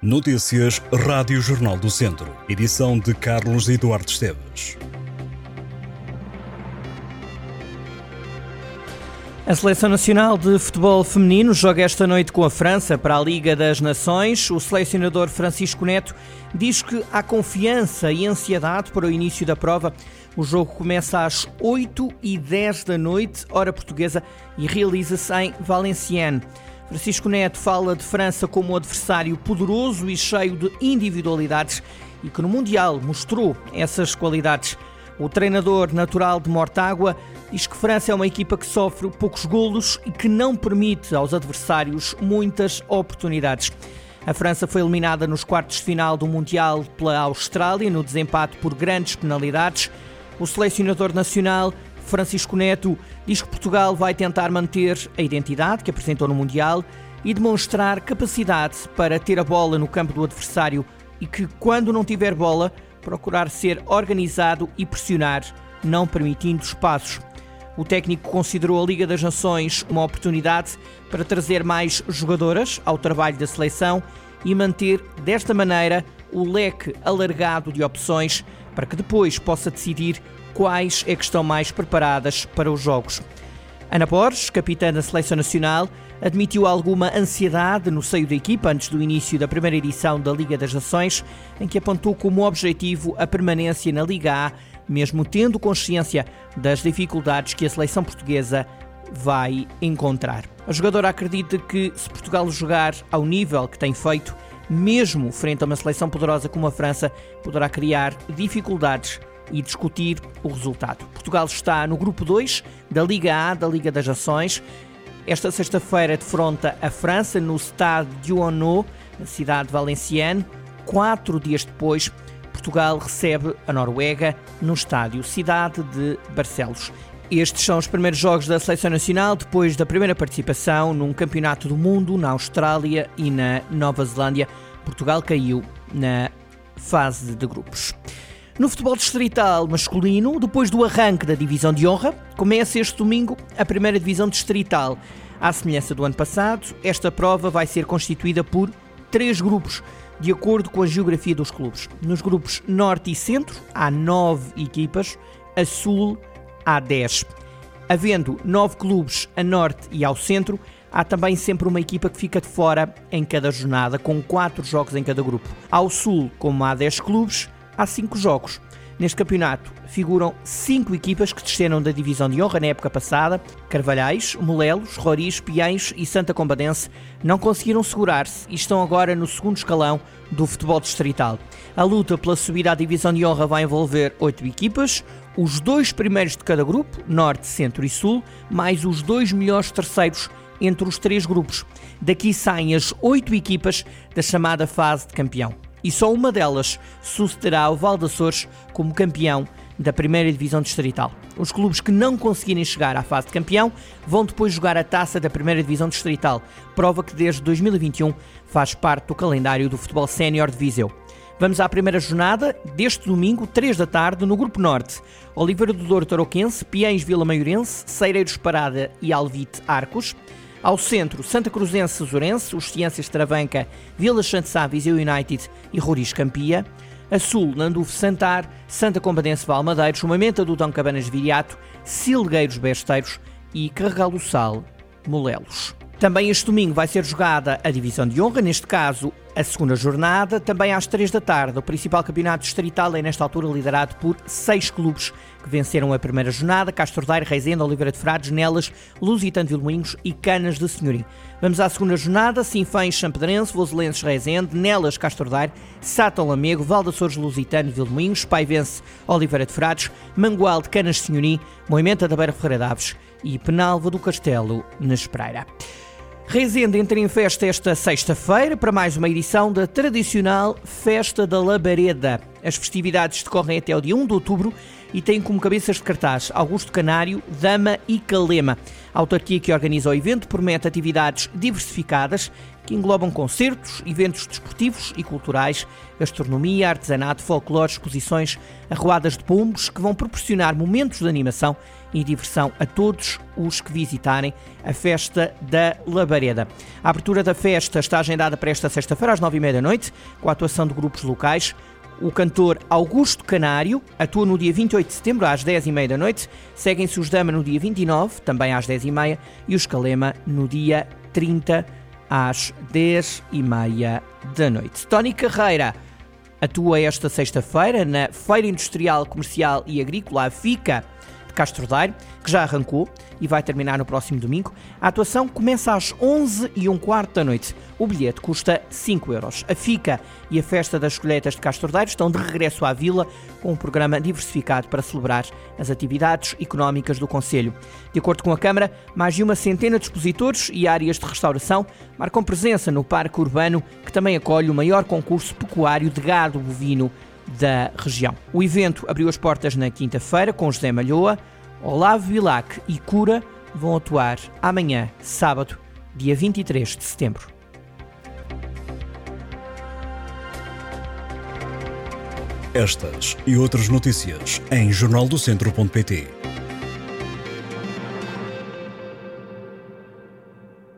Notícias Rádio Jornal do Centro. Edição de Carlos Eduardo Esteves. A Seleção Nacional de Futebol Feminino joga esta noite com a França para a Liga das Nações. O selecionador Francisco Neto diz que há confiança e ansiedade para o início da prova. O jogo começa às 8 e 10 da noite, hora portuguesa, e realiza-se em Valenciennes. Francisco Neto fala de França como um adversário poderoso e cheio de individualidades e que no Mundial mostrou essas qualidades. O treinador natural de Mortágua diz que França é uma equipa que sofre poucos golos e que não permite aos adversários muitas oportunidades. A França foi eliminada nos quartos de final do Mundial pela Austrália no desempate por grandes penalidades. O selecionador nacional Francisco Neto diz que Portugal vai tentar manter a identidade que apresentou no Mundial e demonstrar capacidade para ter a bola no campo do adversário e que, quando não tiver bola, procurar ser organizado e pressionar, não permitindo espaços. O técnico considerou a Liga das Nações uma oportunidade para trazer mais jogadoras ao trabalho da seleção e manter, desta maneira, o leque alargado de opções para que depois possa decidir quais é que estão mais preparadas para os jogos. Ana Borges, capitã da Seleção Nacional, admitiu alguma ansiedade no seio da equipa antes do início da primeira edição da Liga das Nações, em que apontou como objetivo a permanência na Liga A, mesmo tendo consciência das dificuldades que a seleção portuguesa vai encontrar. A jogadora acredita que se Portugal jogar ao nível que tem feito, mesmo frente a uma seleção poderosa como a França, poderá criar dificuldades e discutir o resultado. Portugal está no grupo 2 da Liga A, da Liga das Nações. Esta sexta-feira defronta a França no Stade Dionneau, na cidade de Valenciennes. Quatro dias depois, Portugal recebe a Noruega no estádio Cidade de Barcelos. Estes são os primeiros jogos da Seleção Nacional depois da primeira participação num Campeonato do Mundo na Austrália e na Nova Zelândia. Portugal caiu na fase de grupos. No futebol distrital masculino, depois do arranque da divisão de honra, começa este domingo a primeira divisão distrital. À semelhança do ano passado, esta prova vai ser constituída por três grupos, de acordo com a geografia dos clubes. Nos grupos Norte e Centro, há nove equipas, a Sul, há dez. Havendo nove clubes a Norte e ao Centro, há também sempre uma equipa que fica de fora em cada jornada, com quatro jogos em cada grupo. Ao Sul, como há dez clubes, há cinco jogos. Neste campeonato figuram cinco equipas que desceram da divisão de honra na época passada. Carvalhais, Molelos, Roriz, Piães e Santa Combadense não conseguiram segurar-se e estão agora no segundo escalão do futebol distrital. A luta pela subida à divisão de honra vai envolver oito equipas, os dois primeiros de cada grupo, Norte, Centro e Sul, mais os dois melhores terceiros entre os três grupos. Daqui saem as oito equipas da chamada fase de campeão e só uma delas sucederá o Val como campeão da primeira divisão distrital. Os clubes que não conseguirem chegar à fase de campeão vão depois jogar a taça da primeira divisão distrital, prova que desde 2021 faz parte do calendário do futebol sénior de Viseu. Vamos à primeira jornada deste domingo, 3 da tarde, no Grupo Norte. Oliveira do Douro Tarouquense, Piães Vila Maiorense, Seireiros Parada e Alvite Arcos. Ao centro, Santa Cruzense Zurense, os Ciências Travanca, Vila Santissá, Viseu United e Roriz Campia. A sul, Nandufo Santar, Santa Combadense Valmadeiros, Umamenta do Dão Cabanas Viriato, Silgueiros Besteiros e Carregalo Sal, Molelos. Também este domingo vai ser jogada a divisão de honra, neste caso a segunda jornada, também às três da tarde. O principal campeonato distrital é nesta altura liderado por seis clubes que venceram a primeira jornada: Castro Daire, Reisenda, Oliveira de Frades, Nelas, Lusitano de Vilmoinhos e Canas de Senhorim. Vamos à segunda jornada: Sinfães, Champedrense, Voselenses, Reisende, Nelas, Castro Daire, Sátão Lamego, Valdaçores, Lusitano de Vilmoinhos, Paivense, Oliveira de Frades, Mangual de Canas de Senhorim, Moimenta da Beira Ferreira Daves e Penalva do Castelo, na Espreira. Rezende entra em festa esta sexta-feira para mais uma edição da tradicional Festa da Labareda. As festividades decorrem até o dia 1 de outubro e tem como cabeças de cartaz Augusto Canário, Dama e Calema. A autarquia que organiza o evento promete atividades diversificadas que englobam concertos, eventos desportivos e culturais, gastronomia, artesanato, folclore, exposições, arruadas de pombos que vão proporcionar momentos de animação e diversão a todos os que visitarem a festa da Labareda. A abertura da festa está agendada para esta sexta-feira às nove e meia da noite, com a atuação de grupos locais. O cantor Augusto Canário atua no dia 28 de setembro às 10h30 da noite. Seguem-se os Dama no dia 29, também às 10h30, e os Calema no dia 30 às 10h30 da noite. Tony Carreira atua esta sexta-feira na Feira Industrial, Comercial e Agrícola, a FICA, Castro Daire, que já arrancou e vai terminar no próximo domingo. A atuação começa às 11 e um quarto da noite. O bilhete custa 5 euros. A FICA e a Festa das Colheitas de Castro Daire estão de regresso à vila com um programa diversificado para celebrar as atividades económicas do Conselho. De acordo com a Câmara, mais de uma centena de expositores e áreas de restauração marcam presença no Parque Urbano, que também acolhe o maior concurso pecuário de gado bovino da região. O evento abriu as portas na quinta-feira com José Malhoa, Olavo Bilac e Cura vão atuar amanhã, sábado, dia 23 de setembro. Estas e outras notícias em jornaldocentro.pt